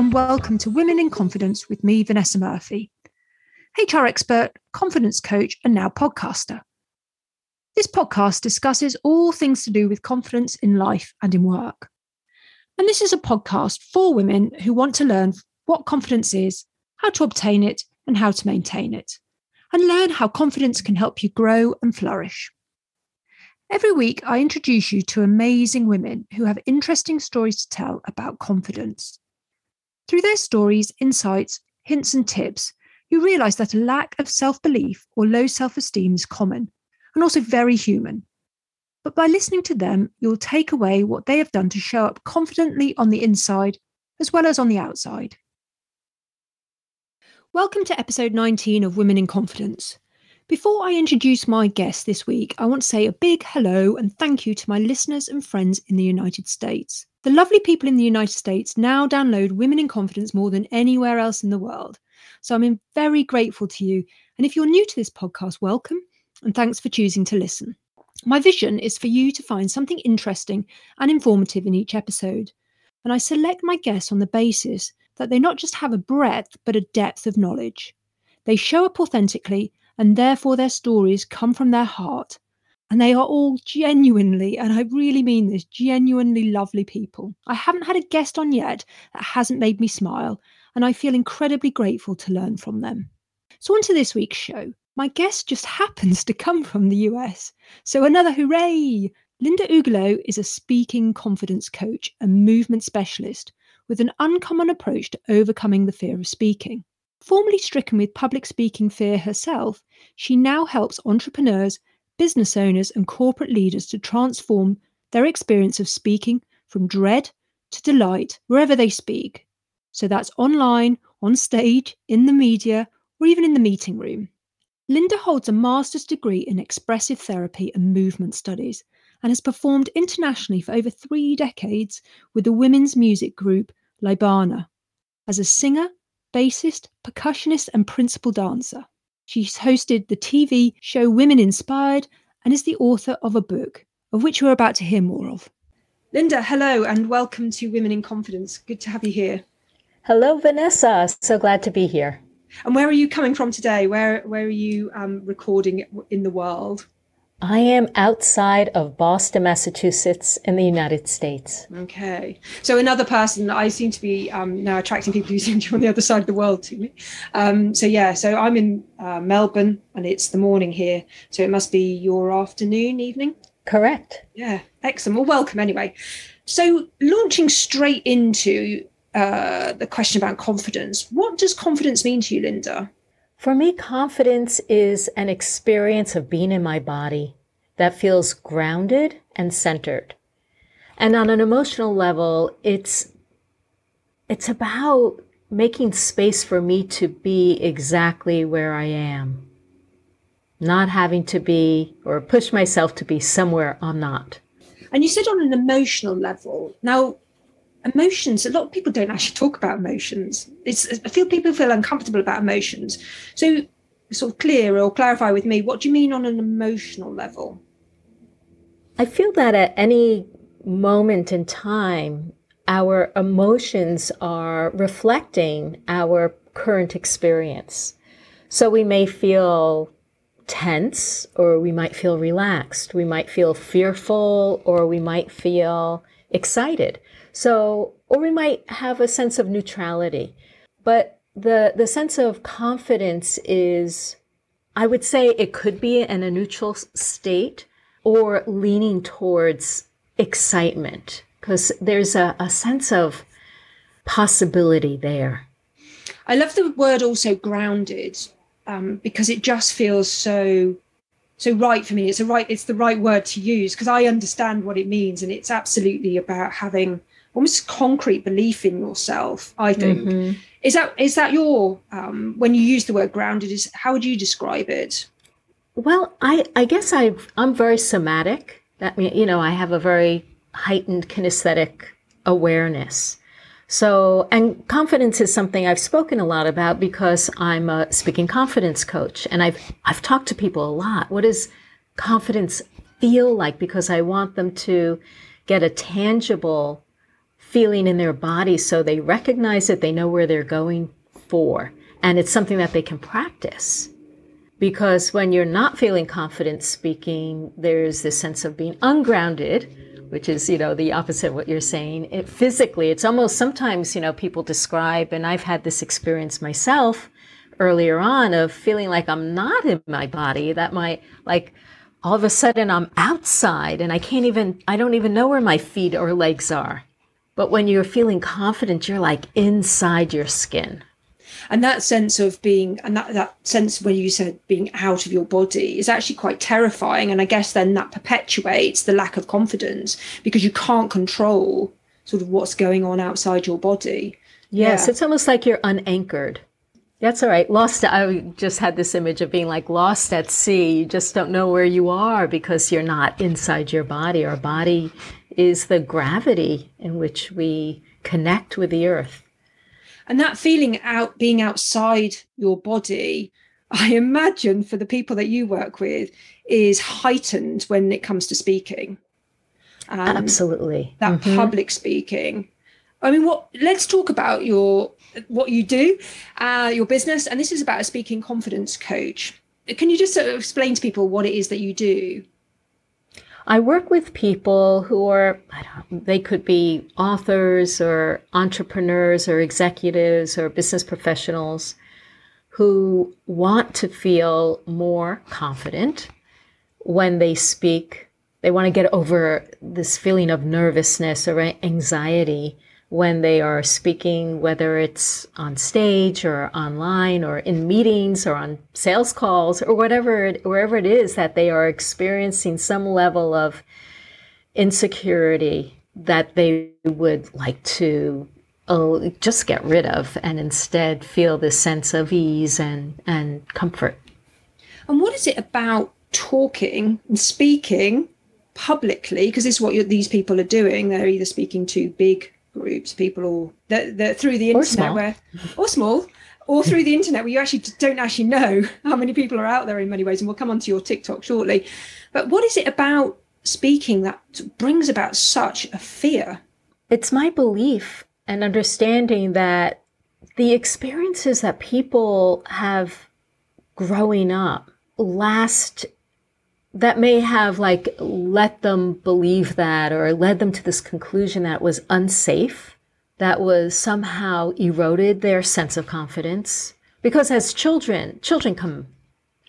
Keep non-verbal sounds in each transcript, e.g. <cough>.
and welcome to Women in Confidence with me, Vanessa Murphy, HR expert, confidence coach, and now podcaster. This podcast discusses all things to do with confidence in life and in work. And this is a podcast for women who want to learn what confidence is, how to obtain it, and how to maintain it, and learn how confidence can help you grow and flourish. Every week, I introduce you to amazing women who have interesting stories to tell about confidence. Through their stories, insights, hints, and tips, you realize that a lack of self belief or low self esteem is common and also very human. But by listening to them, you'll take away what they have done to show up confidently on the inside as well as on the outside. Welcome to episode 19 of Women in Confidence. Before I introduce my guest this week, I want to say a big hello and thank you to my listeners and friends in the United States. The lovely people in the United States now download Women in Confidence more than anywhere else in the world. So I'm very grateful to you. And if you're new to this podcast, welcome and thanks for choosing to listen. My vision is for you to find something interesting and informative in each episode. And I select my guests on the basis that they not just have a breadth, but a depth of knowledge. They show up authentically and therefore their stories come from their heart. And they are all genuinely, and I really mean this, genuinely lovely people. I haven't had a guest on yet that hasn't made me smile, and I feel incredibly grateful to learn from them. So, on to this week's show. My guest just <laughs> happens to come from the US. So, another hooray! Linda Ugelow is a speaking confidence coach and movement specialist with an uncommon approach to overcoming the fear of speaking. Formerly stricken with public speaking fear herself, she now helps entrepreneurs, business owners, and corporate leaders to transform their experience of speaking from dread to delight wherever they speak. So that's online, on stage, in the media, or even in the meeting room. Linda holds a master's degree in expressive therapy and movement studies and has performed internationally for over three decades with the women's music group Libana as a singer, bassist, percussionist, and principal dancer. She's hosted the TV show Women Inspired and is the author of a book, of which we're about to hear more of. Linda, hello and welcome to Women in Confidence. Good to have you here. Hello, Vanessa. So glad to be here. And where are you coming from today? Where where are you um, recording in the world? I am outside of Boston, Massachusetts, in the United States. Okay. So another person I seem to be um, now attracting people who <laughs> seem to be on the other side of the world to me. Um, so yeah, so I'm in uh, Melbourne and it's the morning here. So it must be your afternoon, evening. Correct. Yeah. Excellent. Well, welcome anyway. So launching straight into uh, the question about confidence, what does confidence mean to you, Linda? For me, confidence is an experience of being in my body that feels grounded and centered. And on an emotional level, it's it's about making space for me to be exactly where I am. Not having to be or push myself to be somewhere I'm not. And you said on an emotional level. Now, emotions a lot of people don't actually talk about emotions. It's i feel people feel uncomfortable about emotions. So sort of clear or clarify with me what do you mean on an emotional level? I feel that at any moment in time our emotions are reflecting our current experience. So we may feel tense or we might feel relaxed we might feel fearful or we might feel excited so, or we might have a sense of neutrality. But the, the sense of confidence is, I would say it could be in a neutral state or leaning towards excitement because there's a, a sense of possibility there. I love the word also grounded um, because it just feels so so right for me. It's a right. It's the right word to use because I understand what it means, and it's absolutely about having almost concrete belief in yourself i think. Mm-hmm. is that is that your um, when you use the word grounded is how would you describe it? Well i i guess i i'm very somatic. That mean you know i have a very heightened kinesthetic awareness. So and confidence is something i've spoken a lot about because i'm a speaking confidence coach and i've i've talked to people a lot. What does confidence feel like? Because i want them to get a tangible feeling in their body so they recognize it, they know where they're going for, and it's something that they can practice. Because when you're not feeling confident speaking, there's this sense of being ungrounded, which is, you know, the opposite of what you're saying. It, physically, it's almost sometimes, you know, people describe, and I've had this experience myself earlier on of feeling like I'm not in my body, that my, like, all of a sudden I'm outside and I can't even, I don't even know where my feet or legs are. But when you're feeling confident, you're like inside your skin. And that sense of being, and that, that sense when you said being out of your body is actually quite terrifying. And I guess then that perpetuates the lack of confidence because you can't control sort of what's going on outside your body. Yes, yeah. it's almost like you're unanchored. That's all right. Lost. I just had this image of being like lost at sea. You just don't know where you are because you're not inside your body. Our body is the gravity in which we connect with the earth. And that feeling out being outside your body, I imagine for the people that you work with, is heightened when it comes to speaking. Um, Absolutely. That mm-hmm. public speaking. I mean, what? Let's talk about your what you do, uh, your business, and this is about a speaking confidence coach. Can you just sort of explain to people what it is that you do? I work with people who are, they could be authors or entrepreneurs or executives or business professionals who want to feel more confident when they speak. They want to get over this feeling of nervousness or anxiety when they are speaking, whether it's on stage or online or in meetings or on sales calls or whatever, wherever it is that they are experiencing some level of insecurity that they would like to uh, just get rid of and instead feel this sense of ease and, and comfort. And what is it about talking and speaking publicly? Because this is what these people are doing. They're either speaking to big groups, people all that, that through the internet, or where or small, or through the internet, where you actually don't actually know <laughs> how many people are out there in many ways. And we'll come on to your TikTok shortly. But what is it about speaking that brings about such a fear? It's my belief and understanding that the experiences that people have growing up last that may have like let them believe that or led them to this conclusion that was unsafe, that was somehow eroded their sense of confidence. Because as children, children come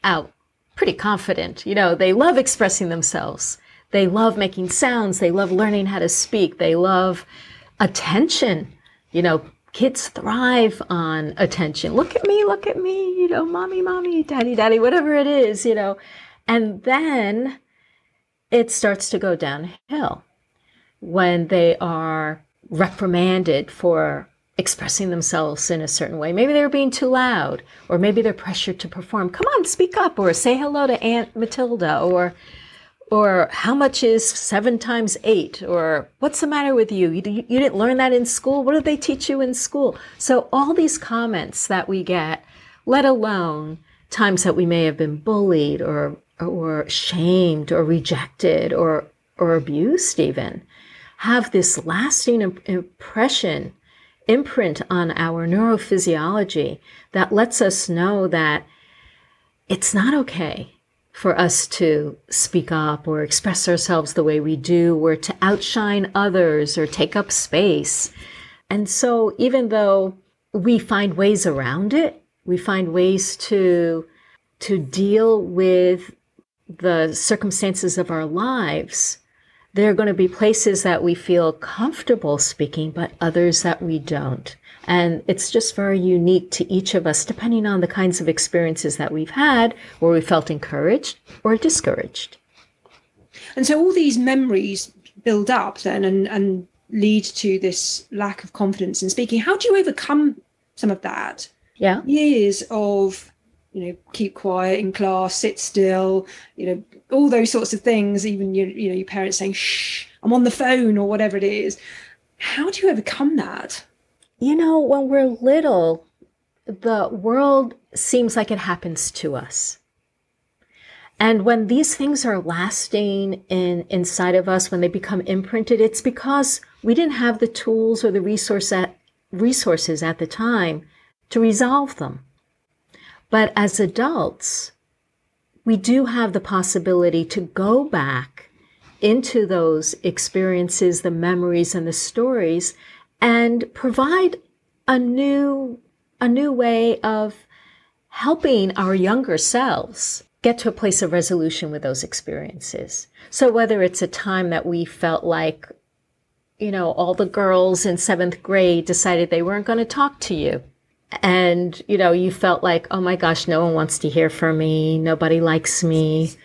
out pretty confident. You know, they love expressing themselves. They love making sounds. They love learning how to speak. They love attention. You know, kids thrive on attention. Look at me, look at me, you know, mommy, mommy, daddy, daddy, whatever it is, you know. And then it starts to go downhill when they are reprimanded for expressing themselves in a certain way. Maybe they're being too loud, or maybe they're pressured to perform. Come on, speak up, or say hello to Aunt Matilda, or or how much is seven times eight, or what's the matter with you? you? You didn't learn that in school. What did they teach you in school? So all these comments that we get, let alone times that we may have been bullied or or shamed or rejected or or abused even have this lasting impression imprint on our neurophysiology that lets us know that it's not okay for us to speak up or express ourselves the way we do or to outshine others or take up space. And so even though we find ways around it, we find ways to to deal with the circumstances of our lives, there are going to be places that we feel comfortable speaking, but others that we don't. And it's just very unique to each of us, depending on the kinds of experiences that we've had where we felt encouraged or discouraged. And so all these memories build up then and, and lead to this lack of confidence in speaking. How do you overcome some of that? Yeah. Years of you know keep quiet in class sit still you know all those sorts of things even your you know your parents saying shh i'm on the phone or whatever it is. How do you overcome that? You know when we're little the world seems like it happens to us. And when these things are lasting in inside of us when they become imprinted it's because we didn't have the tools or the resource at, resources at the time to resolve them. But as adults, we do have the possibility to go back into those experiences, the memories and the stories and provide a new a new way of helping our younger selves get to a place of resolution with those experiences. So whether it's a time that we felt like you know, all the girls in seventh grade decided they weren't going to talk to you. And, you know, you felt like, oh my gosh, no one wants to hear from me. Nobody likes me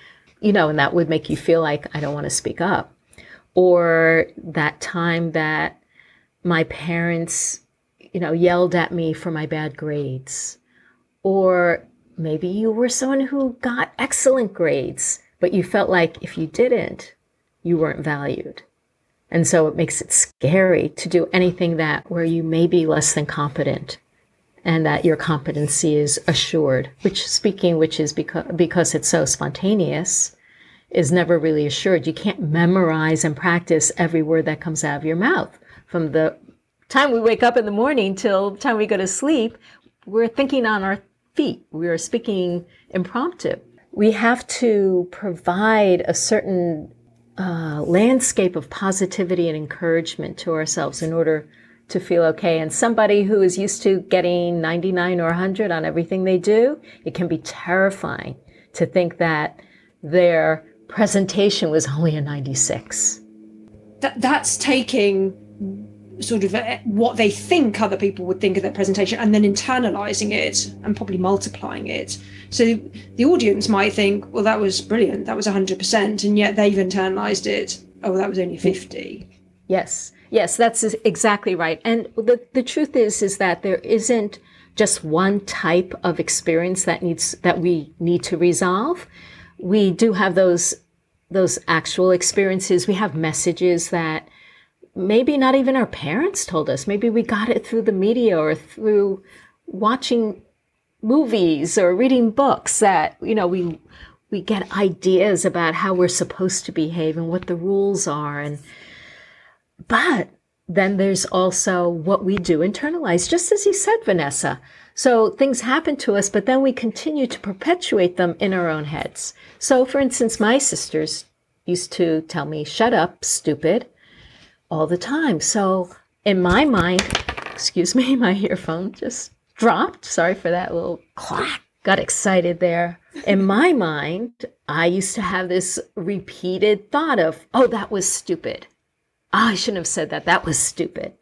you know, and that would make you feel like I don't want to speak up. Or that time that my parents, you know, yelled at me for my bad grades. Or maybe you were someone who got excellent grades, but you felt like if you didn't, you weren't valued. And so it makes it scary to do anything that where you may be less than competent and that your competency is assured, which speaking, which is because, because it's so spontaneous, is never really assured. You can't memorize and practice every word that comes out of your mouth. From the time we wake up in the morning till the time we go to sleep, we're thinking on our feet. We are speaking impromptu. We have to provide a certain uh, landscape of positivity and encouragement to ourselves in order to feel okay. And somebody who is used to getting 99 or 100 on everything they do, it can be terrifying to think that their presentation was only a 96. That, that's taking sort of a, what they think other people would think of their presentation and then internalizing it and probably multiplying it. So the audience might think, well, that was brilliant. That was 100%. And yet they've internalized it. Oh, that was only 50. Yes. Yes, that's exactly right. And the, the truth is, is that there isn't just one type of experience that needs, that we need to resolve. We do have those, those actual experiences. We have messages that maybe not even our parents told us. Maybe we got it through the media or through watching movies or reading books that, you know, we, we get ideas about how we're supposed to behave and what the rules are. And, but then there's also what we do internalize, just as you said, Vanessa. So things happen to us, but then we continue to perpetuate them in our own heads. So, for instance, my sisters used to tell me, shut up, stupid, all the time. So, in my mind, excuse me, <laughs> my earphone just dropped. Sorry for that little clack. Got excited there. In my mind, I used to have this repeated thought of, oh, that was stupid oh, I shouldn't have said that. That was stupid.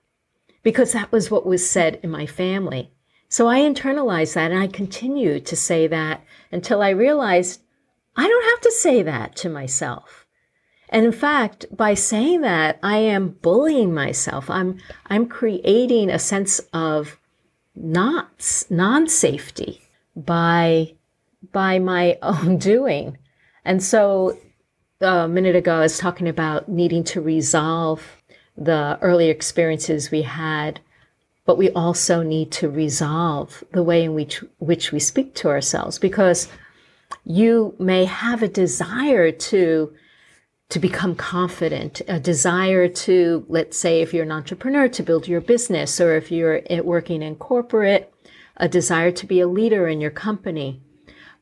Because that was what was said in my family. So I internalized that and I continued to say that until I realized I don't have to say that to myself. And in fact, by saying that, I am bullying myself. I'm, I'm creating a sense of not, non-safety by, by my <laughs> own doing. And so a minute ago, I was talking about needing to resolve the early experiences we had, but we also need to resolve the way in which, which we speak to ourselves because you may have a desire to to become confident, a desire to, let's say, if you're an entrepreneur, to build your business, or if you're working in corporate, a desire to be a leader in your company.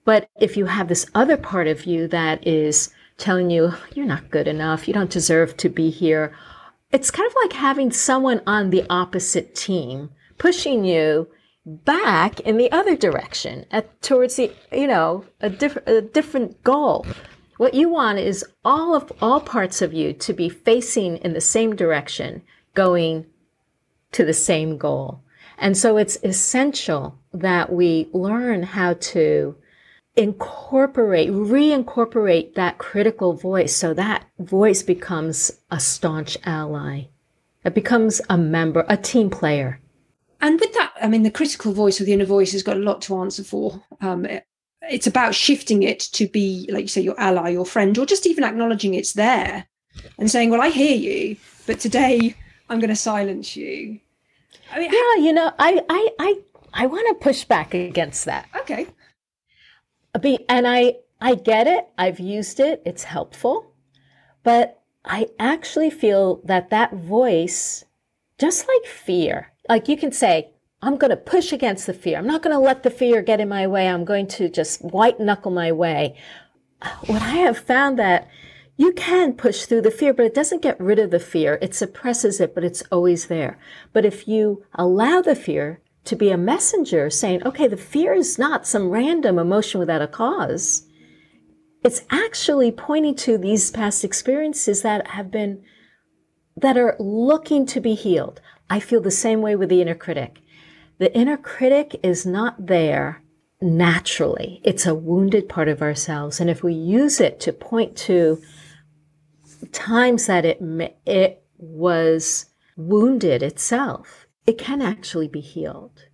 But if you have this other part of you that is telling you you're not good enough, you don't deserve to be here. It's kind of like having someone on the opposite team pushing you back in the other direction at, towards the, you know, a different, a different goal. What you want is all of all parts of you to be facing in the same direction, going to the same goal. And so it's essential that we learn how to incorporate, reincorporate that critical voice so that voice becomes a staunch ally. It becomes a member, a team player. And with that, I mean, the critical voice or the inner voice has got a lot to answer for. Um, it, it's about shifting it to be, like you say, your ally, your friend, or just even acknowledging it's there and saying, Well, I hear you, but today I'm going to silence you. I mean, yeah, you know, I, I, I, I want to push back against that. Okay and I I get it. I've used it. It's helpful. But I actually feel that that voice, just like fear, like you can say, I'm going to push against the fear. I'm not going to let the fear get in my way. I'm going to just white knuckle my way. What I have found that you can push through the fear, but it doesn't get rid of the fear. It suppresses it, but it's always there. But if you allow the fear to be a messenger saying, okay, the fear is not some random emotion without a cause. It's actually pointing to these past experiences that have been, that are looking to be healed. I feel the same way with the inner critic. The inner critic is not there naturally. It's a wounded part of ourselves. And if we use it to point to times that it, it was wounded itself, it can actually be healed.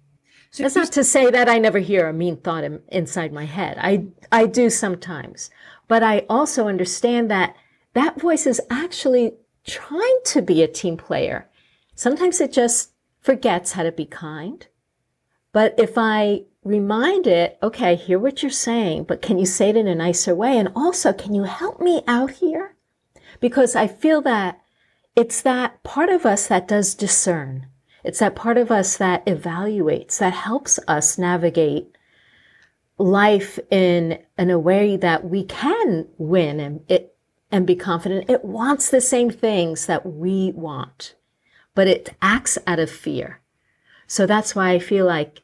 So That's not to say that I never hear a mean thought in, inside my head. I, I do sometimes. But I also understand that that voice is actually trying to be a team player. Sometimes it just forgets how to be kind. But if I remind it, okay, I hear what you're saying, but can you say it in a nicer way? And also, can you help me out here? Because I feel that it's that part of us that does discern. It's that part of us that evaluates, that helps us navigate life in, in a way that we can win and it and be confident. It wants the same things that we want, but it acts out of fear. So that's why I feel like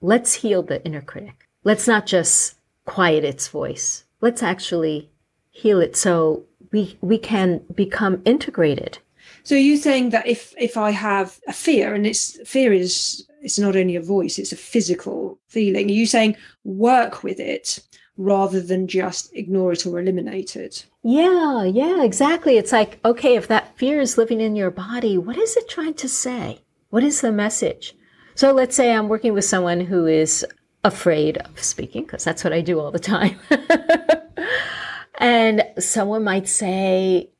let's heal the inner critic. Let's not just quiet its voice. Let's actually heal it so we we can become integrated. So you're saying that if if I have a fear and it's fear is it's not only a voice, it's a physical feeling. Are you saying work with it rather than just ignore it or eliminate it? Yeah, yeah, exactly. It's like, okay, if that fear is living in your body, what is it trying to say? What is the message? So let's say I'm working with someone who is afraid of speaking, because that's what I do all the time. <laughs> and someone might say,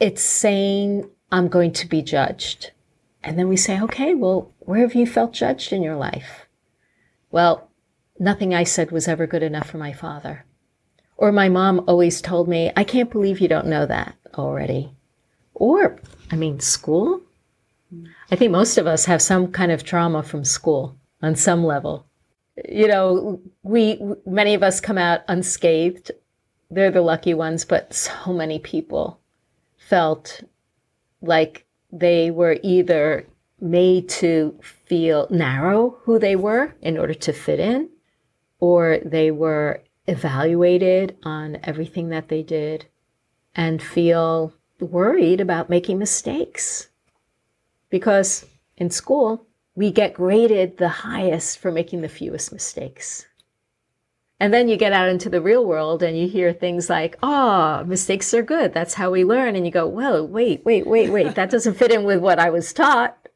it's saying, I'm going to be judged. And then we say, okay, well, where have you felt judged in your life? Well, nothing I said was ever good enough for my father. Or my mom always told me, I can't believe you don't know that already. Or, I mean, school? I think most of us have some kind of trauma from school on some level. You know, we, many of us come out unscathed. They're the lucky ones, but so many people felt like they were either made to feel narrow who they were in order to fit in, or they were evaluated on everything that they did and feel worried about making mistakes because in school, we get graded the highest for making the fewest mistakes. And then you get out into the real world and you hear things like, oh, mistakes are good. That's how we learn. And you go, well, wait, wait, wait, wait. That doesn't fit in with what I was taught.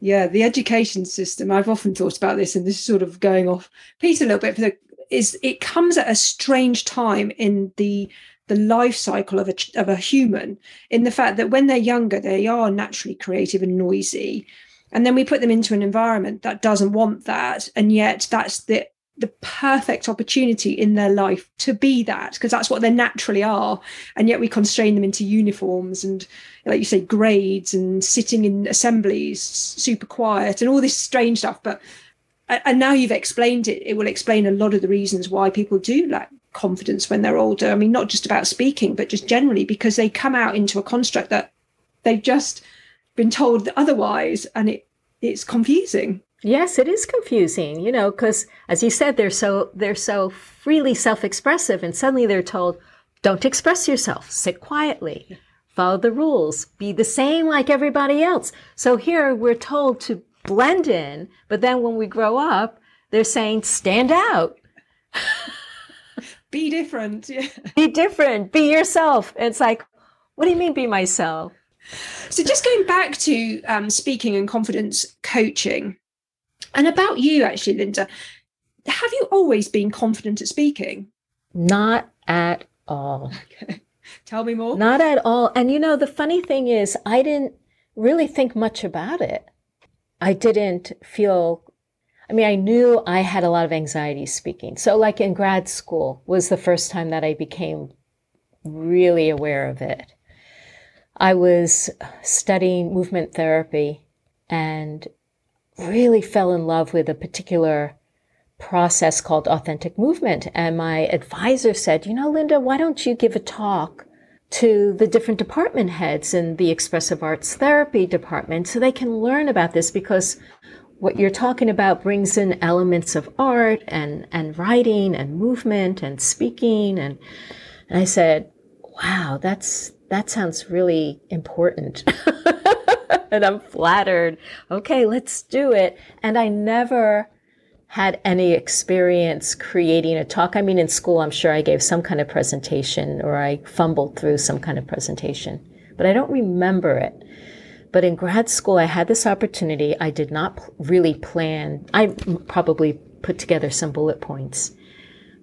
Yeah, the education system, I've often thought about this, and this is sort of going off piece a little bit, but is it comes at a strange time in the the life cycle of a, of a human in the fact that when they're younger, they are naturally creative and noisy. And then we put them into an environment that doesn't want that. And yet that's the the perfect opportunity in their life to be that because that's what they naturally are and yet we constrain them into uniforms and like you say grades and sitting in assemblies super quiet and all this strange stuff but and now you've explained it it will explain a lot of the reasons why people do lack confidence when they're older. I mean, not just about speaking, but just generally because they come out into a construct that they've just been told otherwise, and it it's confusing. Yes, it is confusing, you know, because as you said, they're so they're so freely self-expressive, and suddenly they're told, "Don't express yourself. Sit quietly." Follow the rules. Be the same like everybody else. So here we're told to blend in, but then when we grow up, they're saying stand out. be different. <laughs> Yeah. Be different. Be yourself. It's like, what do you mean, be myself? So, just going back to um, speaking and confidence coaching, and about you, actually, Linda, have you always been confident at speaking? Not at all. Okay. Tell me more. Not at all. And you know, the funny thing is, I didn't really think much about it. I didn't feel I mean, I knew I had a lot of anxiety speaking. So, like in grad school, was the first time that I became really aware of it. I was studying movement therapy and really fell in love with a particular process called authentic movement. And my advisor said, you know, Linda, why don't you give a talk to the different department heads in the expressive arts therapy department so they can learn about this because what you're talking about brings in elements of art and, and writing and movement and speaking. And, and I said, wow, that's, that sounds really important. <laughs> <laughs> and I'm flattered. Okay, let's do it. And I never had any experience creating a talk. I mean, in school, I'm sure I gave some kind of presentation or I fumbled through some kind of presentation, but I don't remember it. But in grad school, I had this opportunity. I did not really plan. I probably put together some bullet points.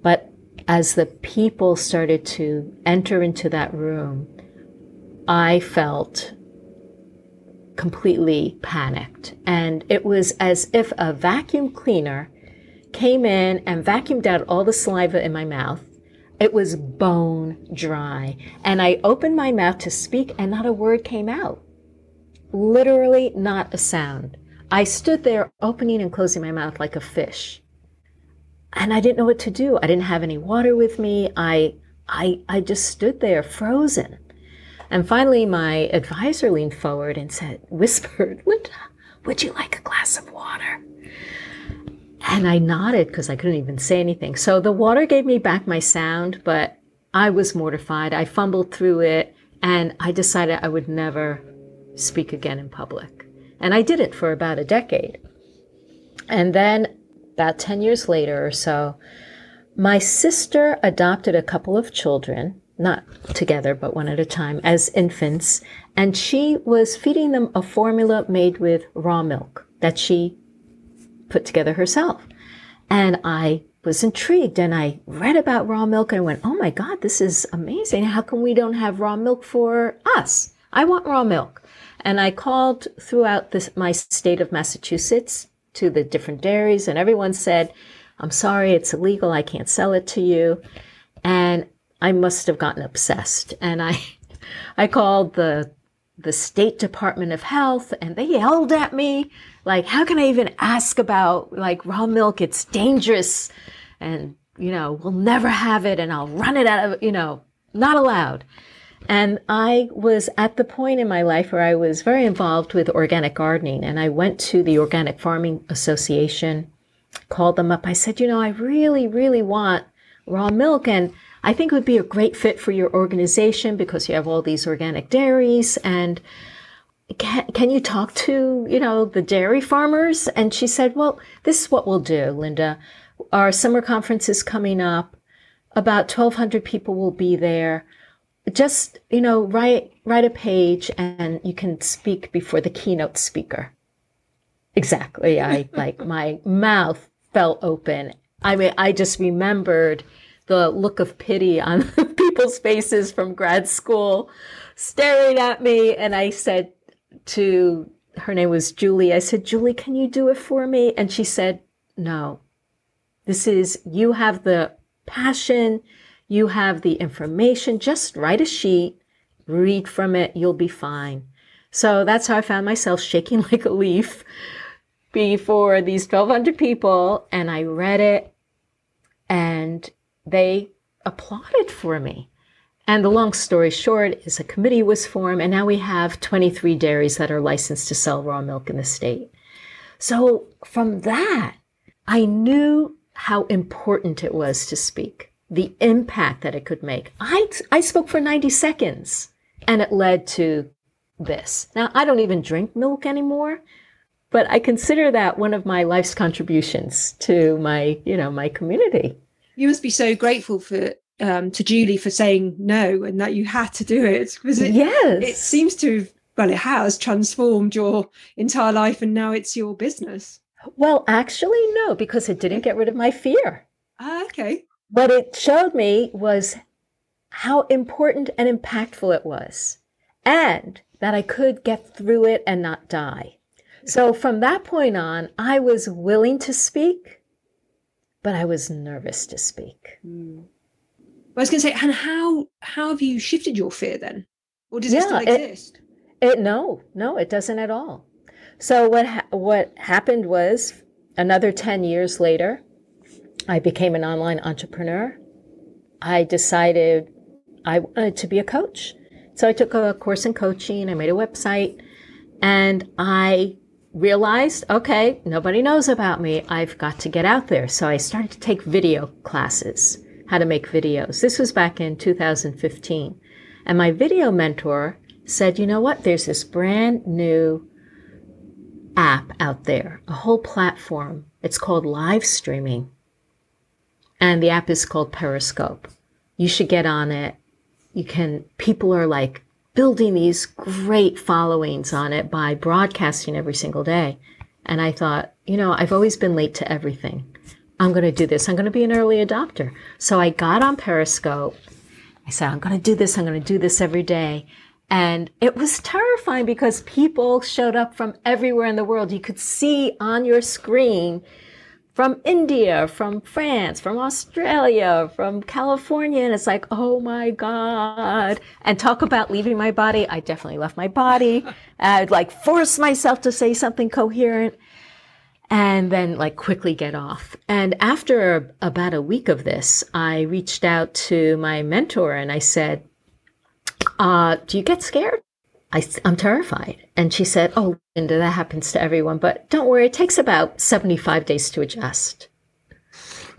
But as the people started to enter into that room, I felt completely panicked. And it was as if a vacuum cleaner came in and vacuumed out all the saliva in my mouth. It was bone dry. And I opened my mouth to speak, and not a word came out. Literally, not a sound. I stood there opening and closing my mouth like a fish. And I didn't know what to do. I didn't have any water with me. I, I, I just stood there frozen. And finally, my advisor leaned forward and said, whispered, Linda, would you like a glass of water? And I nodded because I couldn't even say anything. So the water gave me back my sound, but I was mortified. I fumbled through it and I decided I would never speak again in public. And I did it for about a decade. And then about 10 years later or so, my sister adopted a couple of children, not together, but one at a time, as infants. And she was feeding them a formula made with raw milk that she put together herself. And I was intrigued and I read about raw milk and I went, oh my God, this is amazing. How come we don't have raw milk for us? I want raw milk. And I called throughout this, my state of Massachusetts to the different dairies and everyone said, I'm sorry, it's illegal. I can't sell it to you. And I must have gotten obsessed. And I, <laughs> I called the, the State Department of Health and they yelled at me like, how can I even ask about like raw milk? It's dangerous and, you know, we'll never have it and I'll run it out of, you know, not allowed. And I was at the point in my life where I was very involved with organic gardening and I went to the Organic Farming Association, called them up. I said, you know, I really, really want raw milk and I think it would be a great fit for your organization because you have all these organic dairies and can, can you talk to, you know, the dairy farmers? And she said, well, this is what we'll do, Linda. Our summer conference is coming up. About 1200 people will be there. Just, you know, write, write a page and you can speak before the keynote speaker. Exactly. I like my mouth fell open. I mean, I just remembered the look of pity on <laughs> people's faces from grad school staring at me. And I said, to her name was Julie. I said, Julie, can you do it for me? And she said, No. This is, you have the passion, you have the information. Just write a sheet, read from it, you'll be fine. So that's how I found myself <laughs> shaking like a leaf before these 1,200 people. And I read it and they applauded for me. And the long story short is a committee was formed, and now we have 23 dairies that are licensed to sell raw milk in the state. So from that, I knew how important it was to speak, the impact that it could make. I, I spoke for 90 seconds, and it led to this. Now, I don't even drink milk anymore, but I consider that one of my life's contributions to my, you know, my community. You must be so grateful for um, to Julie for saying no and that you had to do it because it, yes. it seems to well it has transformed your entire life and now it's your business. Well, actually, no, because it didn't get rid of my fear. Ah, okay. What it showed me was how important and impactful it was, and that I could get through it and not die. So from that point on, I was willing to speak, but I was nervous to speak. Mm. I was going to say, and how how have you shifted your fear then? Or does yeah, it still exist? It, it, no, no, it doesn't at all. So what ha- what happened was another 10 years later, I became an online entrepreneur. I decided I wanted to be a coach. So I took a course in coaching, I made a website, and I realized, okay, nobody knows about me. I've got to get out there. So I started to take video classes, how to make videos. This was back in 2015. And my video mentor said, you know what? There's this brand new app out there, a whole platform. It's called live streaming. And the app is called Periscope. You should get on it. You can, people are like building these great followings on it by broadcasting every single day. And I thought, you know, I've always been late to everything. I'm going to do this. I'm going to be an early adopter. So I got on Periscope. I said, I'm going to do this. I'm going to do this every day. And it was terrifying because people showed up from everywhere in the world. You could see on your screen from India, from France, from Australia, from California. And it's like, oh my God. And talk about leaving my body. I definitely left my body. <laughs> I'd like force myself to say something coherent and then like quickly get off. And after about a week of this, I reached out to my mentor and I said, uh, do you get scared? I, am terrified. And she said, Oh, Linda, that happens to everyone, but don't worry, it takes about 75 days to adjust.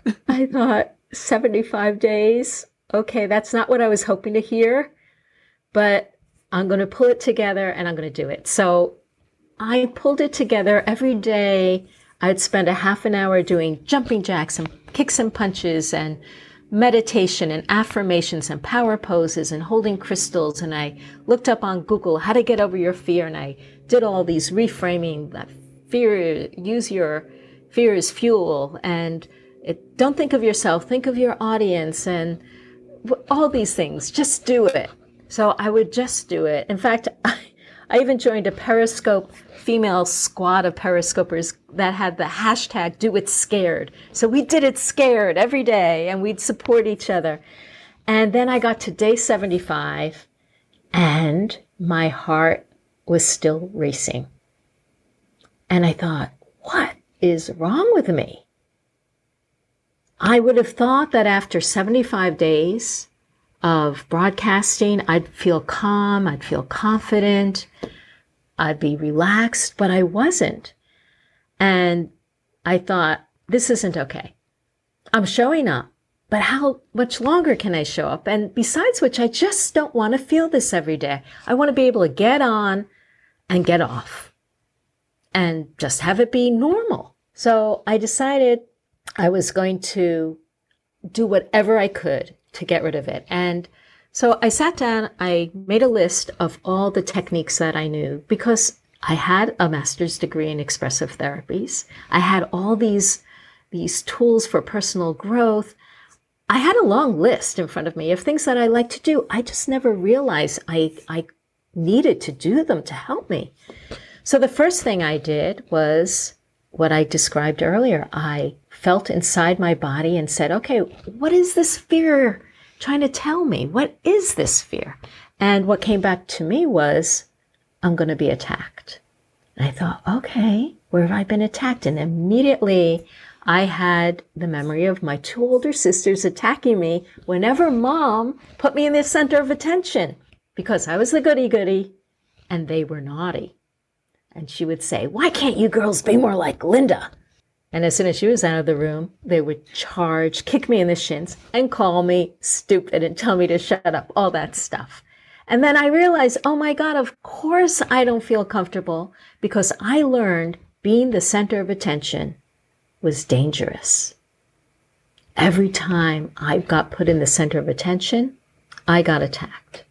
<laughs> I thought, 75 days? Okay, that's not what I was hoping to hear, but I'm going to pull it together and I'm going to do it. So I pulled it together every day. I'd spend a half an hour doing jumping jacks and kicks and punches and meditation and affirmations and power poses and holding crystals. And I looked up on Google how to get over your fear. And I did all these reframing that fear, use your fear as fuel. And it, don't think of yourself, think of your audience and all these things. Just do it. So I would just do it. In fact, I, <laughs> I even joined a Periscope female squad of periscopers that had the hashtag do it scared. So we did it scared every day and we'd support each other. And then I got to day 75 and my heart was still racing. And I thought, what is wrong with me? I would have thought that after 75 days of broadcasting, I'd feel calm, I'd feel confident, I'd be relaxed, but I wasn't. And I thought, this isn't okay. I'm showing up, but how much longer can I show up? And besides which, I just don't want to feel this every day. I want to be able to get on and get off and just have it be normal. So I decided I was going to do whatever I could to get rid of it. And so I sat down, I made a list of all the techniques that I knew because I had a master's degree in expressive therapies. I had all these, these tools for personal growth. I had a long list in front of me of things that I like to do. I just never realized I, I needed to do them to help me. So the first thing I did was what I described earlier. I felt inside my body and said, okay, what is this fear trying to tell me what is this fear? And what came back to me was, I'm going to be attacked. And I thought, okay, where have I been attacked? And immediately I had the memory of my two older sisters attacking me whenever mom put me in the center of attention because I was the goody goody and they were naughty. And she would say, Why can't you girls be more like Linda? And as soon as she was out of the room, they would charge, kick me in the shins, and call me stupid and tell me to shut up, all that stuff. And then I realized, oh my God, of course I don't feel comfortable because I learned being the center of attention was dangerous. Every time I got put in the center of attention, I got attacked.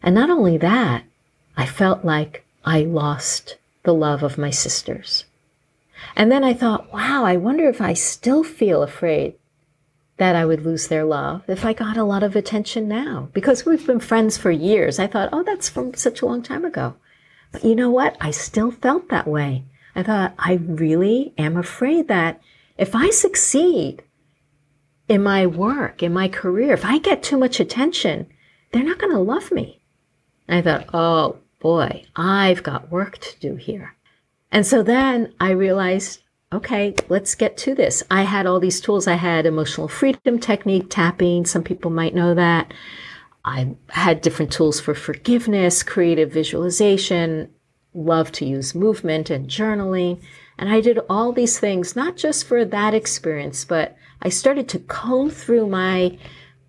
And not only that, I felt like I lost the love of my sisters. And then I thought, wow, I wonder if I still feel afraid that I would lose their love if I got a lot of attention now. Because we've been friends for years. I thought, oh, that's from such a long time ago. But you know what? I still felt that way. I thought, I really am afraid that if I succeed in my work, in my career, if I get too much attention, they're not going to love me. And I thought, oh boy, I've got work to do here. And so then I realized, okay, let's get to this. I had all these tools. I had emotional freedom technique, tapping. Some people might know that. I had different tools for forgiveness, creative visualization, love to use movement and journaling. And I did all these things, not just for that experience, but I started to comb through my,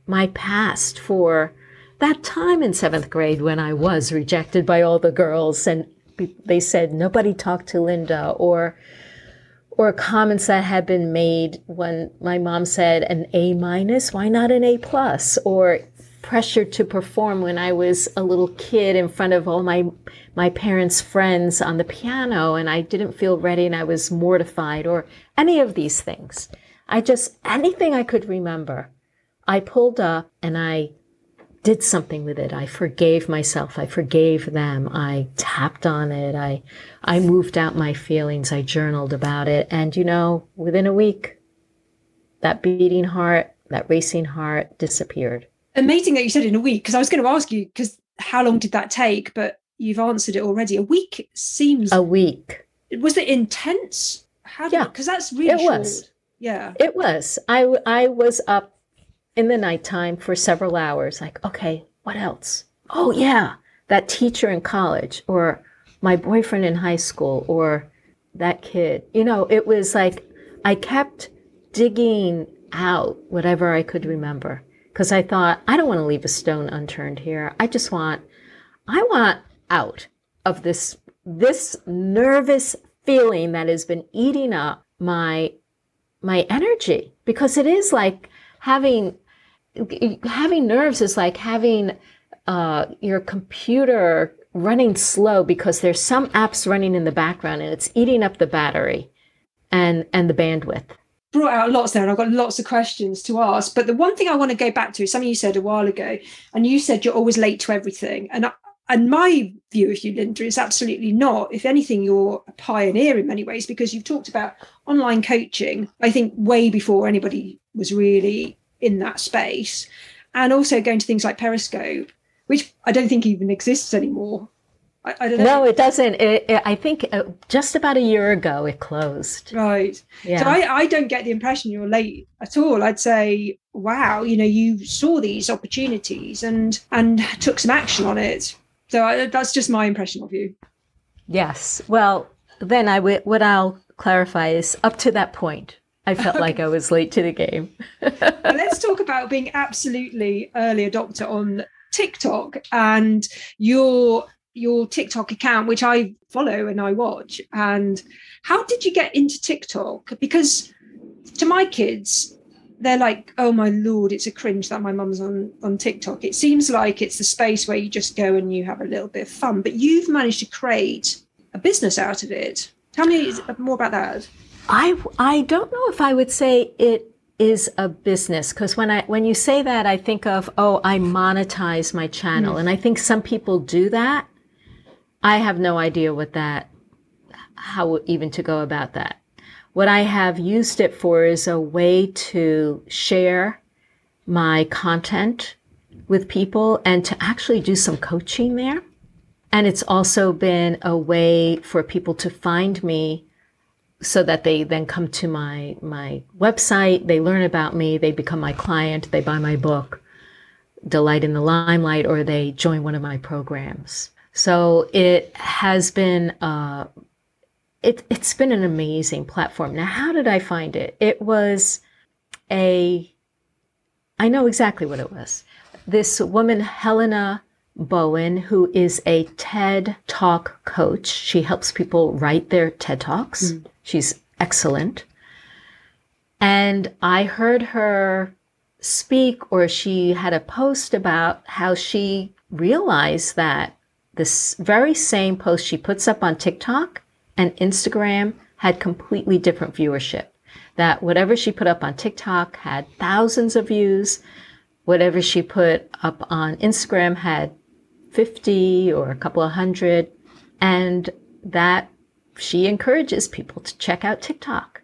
my past for that time in seventh grade when I was rejected by all the girls and they said nobody talked to Linda or or comments that had been made when my mom said an A minus, why not an A plus? Or pressure to perform when I was a little kid in front of all my my parents' friends on the piano and I didn't feel ready and I was mortified or any of these things. I just anything I could remember. I pulled up and I did something with it. I forgave myself. I forgave them. I tapped on it. I, I moved out my feelings. I journaled about it. And you know, within a week, that beating heart, that racing heart disappeared. Amazing that you said in a week, because I was going to ask you, because how long did that take? But you've answered it already. A week seems a week. Was it intense? How? Yeah, because that's really it short. was. Yeah, it was. I I was up in the nighttime for several hours, like, okay, what else? Oh, yeah, that teacher in college, or my boyfriend in high school, or that kid. You know, it was like I kept digging out whatever I could remember because I thought, I don't want to leave a stone unturned here. I just want, I want out of this, this nervous feeling that has been eating up my, my energy because it is like having having nerves is like having uh, your computer running slow because there's some apps running in the background and it's eating up the battery and and the bandwidth brought out lots there and I've got lots of questions to ask. But the one thing I want to go back to is something you said a while ago, and you said you're always late to everything. And I, and my view of you, Linda, is absolutely not. If anything, you're a pioneer in many ways because you've talked about online coaching, I think, way before anybody was really in that space. And also going to things like Periscope, which I don't think even exists anymore. I, I don't know. No, it doesn't. It, it, I think uh, just about a year ago it closed. Right. Yeah. So I, I don't get the impression you're late at all. I'd say, wow, you know, you saw these opportunities and and took some action on it. So I, that's just my impression of you. Yes. Well, then I w- what I'll clarify is up to that point, I felt like I was late to the game. Let's talk about being absolutely early adopter on TikTok and your your TikTok account, which I follow and I watch. And how did you get into TikTok? Because to my kids, they're like, oh my lord, it's a cringe that my mum's on on TikTok. It seems like it's the space where you just go and you have a little bit of fun, but you've managed to create a business out of it. Tell me more about that. I I don't know if I would say it is a business because when I when you say that I think of oh I monetize my channel mm. and I think some people do that. I have no idea what that how even to go about that. What I have used it for is a way to share my content with people and to actually do some coaching there. And it's also been a way for people to find me so that they then come to my my website they learn about me they become my client they buy my book delight in the limelight or they join one of my programs. So it has been uh, it, it's been an amazing platform. Now how did i find it? It was a i know exactly what it was. This woman helena Bowen, who is a TED Talk coach. She helps people write their TED Talks. Mm. She's excellent. And I heard her speak, or she had a post about how she realized that this very same post she puts up on TikTok and Instagram had completely different viewership. That whatever she put up on TikTok had thousands of views, whatever she put up on Instagram had 50 or a couple of hundred, and that she encourages people to check out TikTok.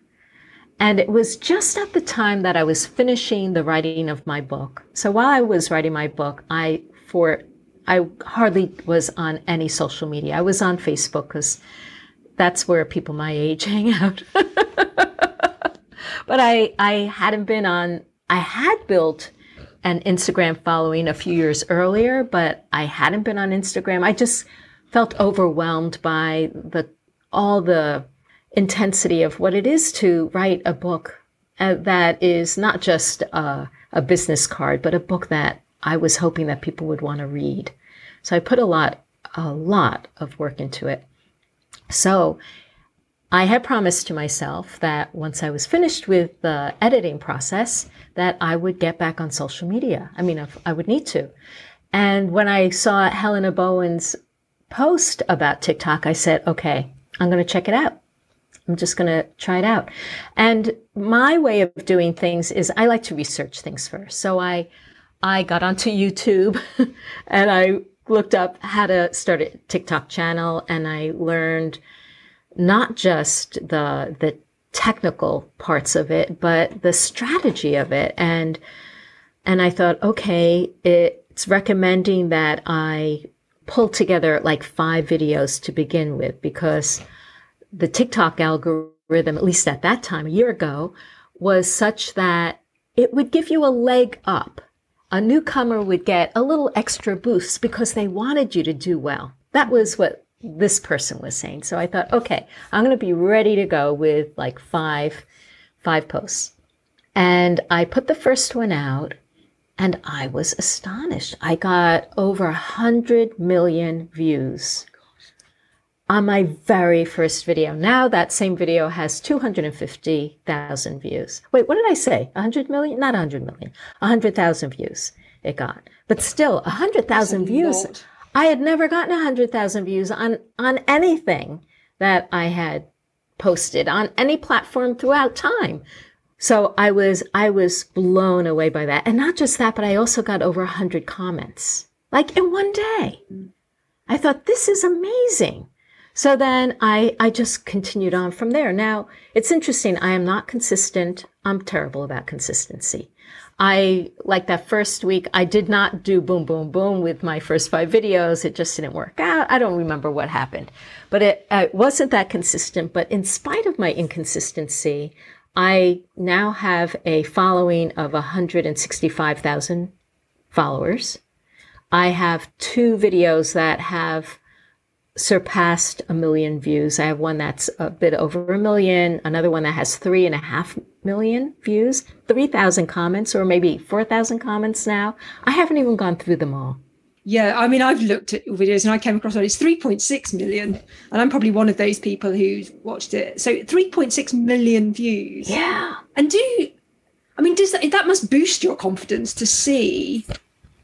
And it was just at the time that I was finishing the writing of my book. So while I was writing my book, I, for I hardly was on any social media. I was on Facebook because that's where people my age <laughs> hang out. <laughs> but I, I hadn't been on, I had built an Instagram following a few years earlier, but I hadn't been on Instagram. I just felt overwhelmed by the, all the intensity of what it is to write a book uh, that is not just a, a business card, but a book that I was hoping that people would want to read. So I put a lot, a lot of work into it. So I had promised to myself that once I was finished with the editing process, that I would get back on social media. I mean, I would need to. And when I saw Helena Bowen's post about TikTok, I said, okay, I'm going to check it out. I'm just going to try it out. And my way of doing things is I like to research things first. So I, I got onto YouTube <laughs> and I looked up how to start a TikTok channel and I learned not just the, the technical parts of it, but the strategy of it. And, and I thought, okay, it's recommending that I pull together like five videos to begin with because the TikTok algorithm, at least at that time, a year ago, was such that it would give you a leg up. A newcomer would get a little extra boost because they wanted you to do well. That was what this person was saying. So I thought, okay, I'm going to be ready to go with like five, five posts. And I put the first one out and I was astonished. I got over a hundred million views on my very first video. Now that same video has 250,000 views. Wait, what did I say? 100 million? Not 100 million. 100,000 views it got. But still, 100,000 views. I had never gotten 100,000 views on, on anything that I had posted on any platform throughout time. So I was, I was blown away by that. And not just that, but I also got over 100 comments, like in one day. I thought, this is amazing. So then I, I just continued on from there. Now it's interesting. I am not consistent. I'm terrible about consistency. I, like that first week, I did not do boom, boom, boom with my first five videos. It just didn't work out. I don't remember what happened, but it, uh, it wasn't that consistent. But in spite of my inconsistency, I now have a following of 165,000 followers. I have two videos that have surpassed a million views. I have one that's a bit over a million, another one that has three and a half million views, 3,000 comments, or maybe 4,000 comments now. I haven't even gone through them all. Yeah, I mean, I've looked at your videos and I came across one. It's 3.6 million. And I'm probably one of those people who's watched it. So 3.6 million views. Yeah. And do, I mean, does that, that must boost your confidence to see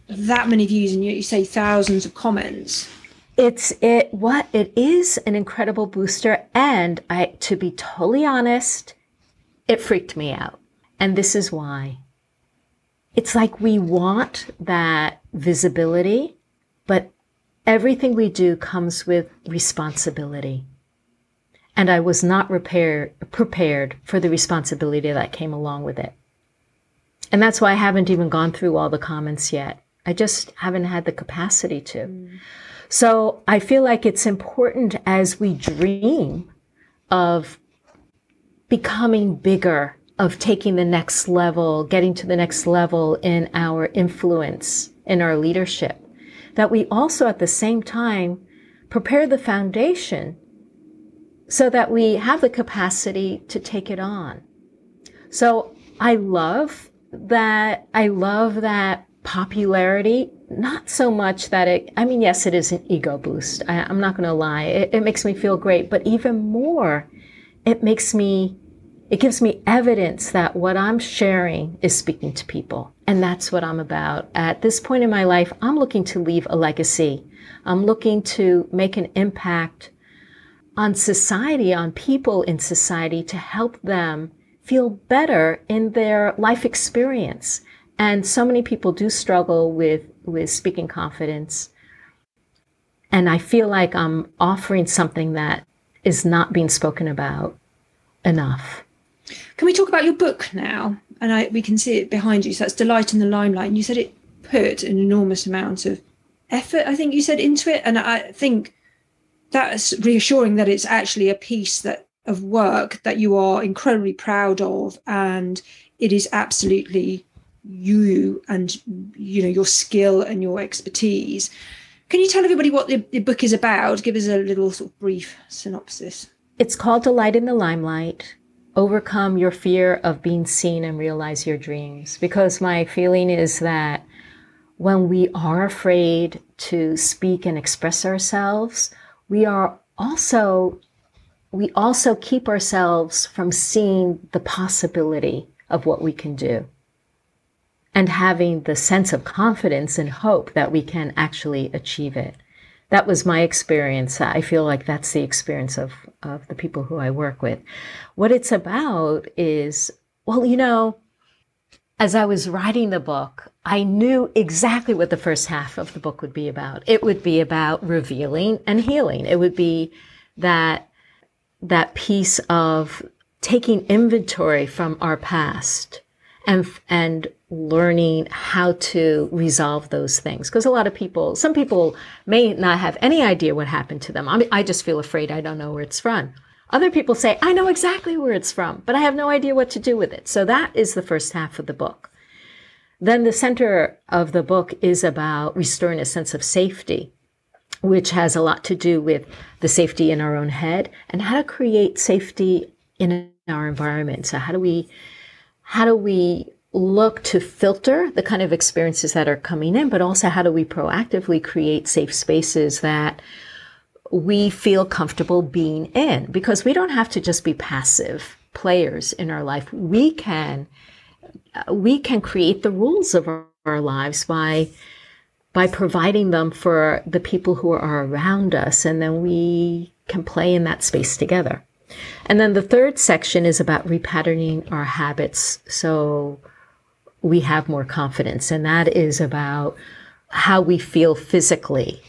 that many views and you, you say thousands of comments it's it what it is an incredible booster and i to be totally honest it freaked me out. And this is why. It's like we want that visibility but everything we do comes with responsibility. And i was not prepared prepared for the responsibility that came along with it. And that's why i haven't even gone through all the comments yet. I just haven't had the capacity to. Mm. So I feel like it's important as we dream of becoming bigger, of taking the next level, getting to the next level in our influence, in our leadership, that we also at the same time prepare the foundation so that we have the capacity to take it on. So I love that. I love that popularity not so much that it i mean yes it is an ego boost. I, am not going to lie. It, it makes me feel great but even more it makes me it gives me evidence that what i'm sharing is speaking to people. And that's what i'm about. At this point in my life i'm looking to leave a legacy. I'm looking to make an impact on society on people in society to help them feel better in their life experience. And so many people do struggle with, with speaking confidence. And I feel like I'm offering something that is not being spoken about enough. Can we talk about your book now? And I, we can see it behind you. So that's Delight in the Limelight. And you said it put an enormous amount of effort, I think you said, into it. And I think that's reassuring that it's actually a piece that of work that you are incredibly proud of and it is absolutely you and you know your skill and your expertise. Can you tell everybody what the, the book is about? Give us a little sort of brief synopsis. It's called delight in the limelight overcome your fear of being seen and realize your dreams. Because my feeling is that when we are afraid to speak and express ourselves we are also we also keep ourselves from seeing the possibility of what we can do and having the sense of confidence and hope that we can actually achieve it. That was my experience. I feel like that's the experience of, of the people who I work with. What it's about is, well, you know, as I was writing the book, I knew exactly what the first half of the book would be about. It would be about revealing and healing. It would be that that piece of taking inventory from our past and and learning how to resolve those things. Because a lot of people some people may not have any idea what happened to them. I, mean, I just feel afraid i don't know where it's from. Other people say i know exactly where it's from but i have no idea what to do with it. So that is the first half of the book. Then the center of the book is about restoring a sense of safety which has a lot to do with the safety in our own head and how to create safety in our environment. So how do we how do we look to filter the kind of experiences that are coming in, but also how do we proactively create safe spaces that we feel comfortable being in? Because we don't have to just be passive players in our life. We can uh, we can create the rules of our, our lives by by providing them for the people who are around us. And then we can play in that space together. And then the third section is about repatterning our habits so we have more confidence. And that is about how we feel physically,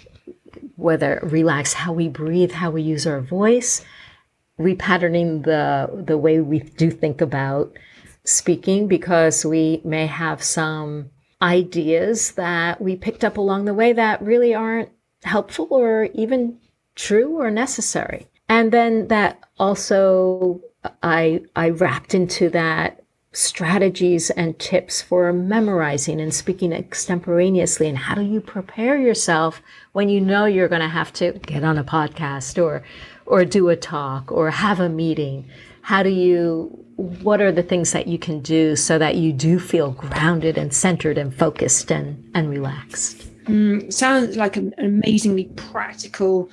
whether relax, how we breathe, how we use our voice, repatterning the, the way we do think about speaking because we may have some ideas that we picked up along the way that really aren't helpful or even true or necessary. And then that also I I wrapped into that strategies and tips for memorizing and speaking extemporaneously and how do you prepare yourself when you know you're going to have to get on a podcast or or do a talk or have a meeting how do you what are the things that you can do so that you do feel grounded and centered and focused and, and relaxed? Mm, sounds like an amazingly practical.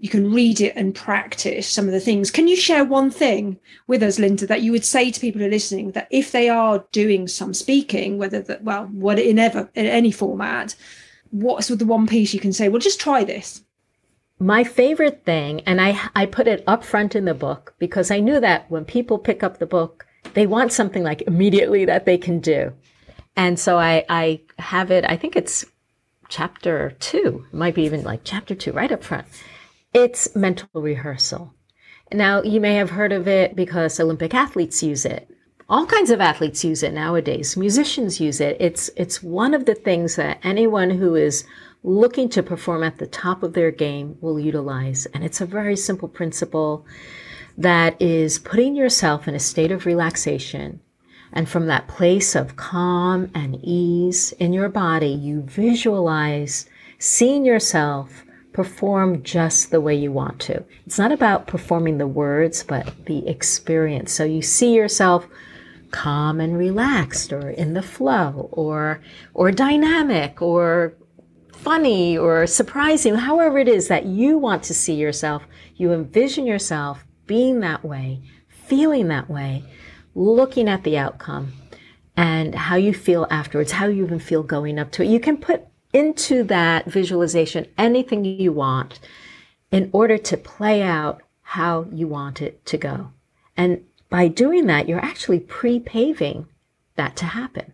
You can read it and practice some of the things. Can you share one thing with us, Linda, that you would say to people who are listening that if they are doing some speaking, whether that well, what in ever in any format, what's the one piece you can say? Well, just try this my favorite thing, and I, I put it up front in the book because I knew that when people pick up the book, they want something like immediately that they can do. And so I, I have it, I think it's chapter two, it might be even like chapter two, right up front. It's mental rehearsal. Now, you may have heard of it because Olympic athletes use it. All kinds of athletes use it nowadays. Musicians use it. It's, it's one of the things that anyone who is looking to perform at the top of their game will utilize. And it's a very simple principle that is putting yourself in a state of relaxation. And from that place of calm and ease in your body, you visualize seeing yourself perform just the way you want to. It's not about performing the words, but the experience. So you see yourself calm and relaxed or in the flow or or dynamic or funny or surprising, however it is that you want to see yourself, you envision yourself being that way, feeling that way, looking at the outcome and how you feel afterwards, how you even feel going up to it. You can put into that visualization anything you want in order to play out how you want it to go. And by doing that, you're actually pre paving that to happen.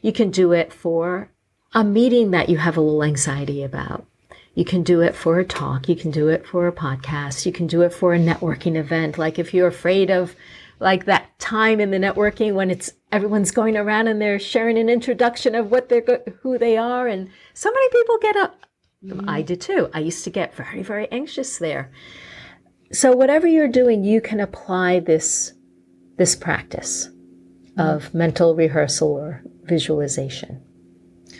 You can do it for a meeting that you have a little anxiety about. You can do it for a talk. You can do it for a podcast. You can do it for a networking event. Like if you're afraid of like that time in the networking when it's everyone's going around and they're sharing an introduction of what they're who they are and so many people get up Mm. I did too. I used to get very, very anxious there. So whatever you're doing, you can apply this this practice of mental rehearsal or visualization.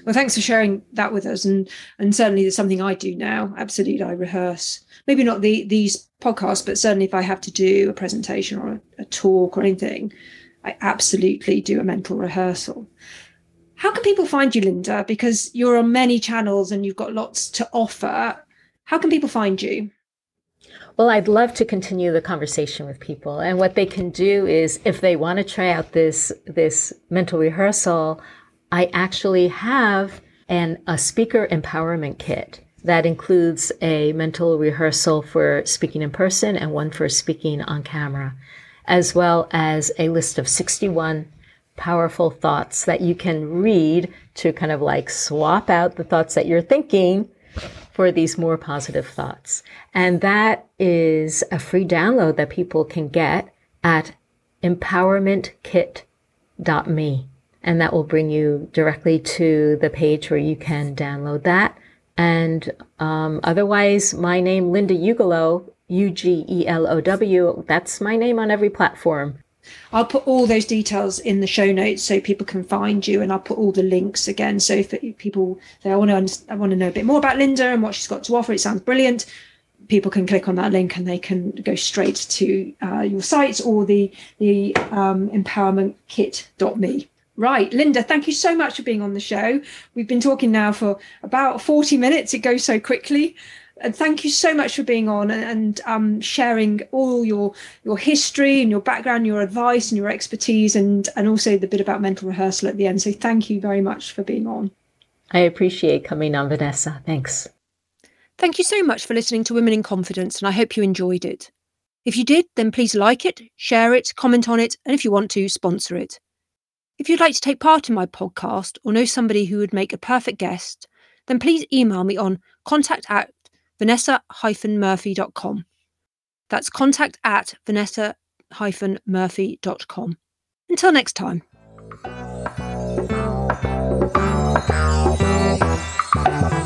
Well, thanks for sharing that with us, and and certainly there's something I do now. Absolutely, I rehearse. Maybe not the these podcasts, but certainly if I have to do a presentation or a, a talk or anything, I absolutely do a mental rehearsal. How can people find you, Linda? Because you're on many channels and you've got lots to offer. How can people find you? Well, I'd love to continue the conversation with people. And what they can do is if they want to try out this this mental rehearsal, I actually have an a speaker empowerment kit that includes a mental rehearsal for speaking in person and one for speaking on camera, as well as a list of 61 powerful thoughts that you can read to kind of like swap out the thoughts that you're thinking for these more positive thoughts. And that is a free download that people can get at empowermentkit.me. And that will bring you directly to the page where you can download that. And um, otherwise, my name, Linda Ugelow, U G E L O W, that's my name on every platform. I'll put all those details in the show notes so people can find you, and I'll put all the links again. So if people "I want to, want to know a bit more about Linda and what she's got to offer," it sounds brilliant. People can click on that link and they can go straight to uh, your site or the the um, empowermentkit.me. Right, Linda, thank you so much for being on the show. We've been talking now for about 40 minutes. It goes so quickly and thank you so much for being on and, and um, sharing all your your history and your background, your advice and your expertise, and and also the bit about mental rehearsal at the end. So thank you very much for being on. I appreciate coming on, Vanessa. Thanks. Thank you so much for listening to Women in Confidence, and I hope you enjoyed it. If you did, then please like it, share it, comment on it, and if you want to, sponsor it. If you'd like to take part in my podcast or know somebody who would make a perfect guest, then please email me on contact at vanessa-murphy.com. That's contact at vanessa-murphy.com. Until next time. Thank you.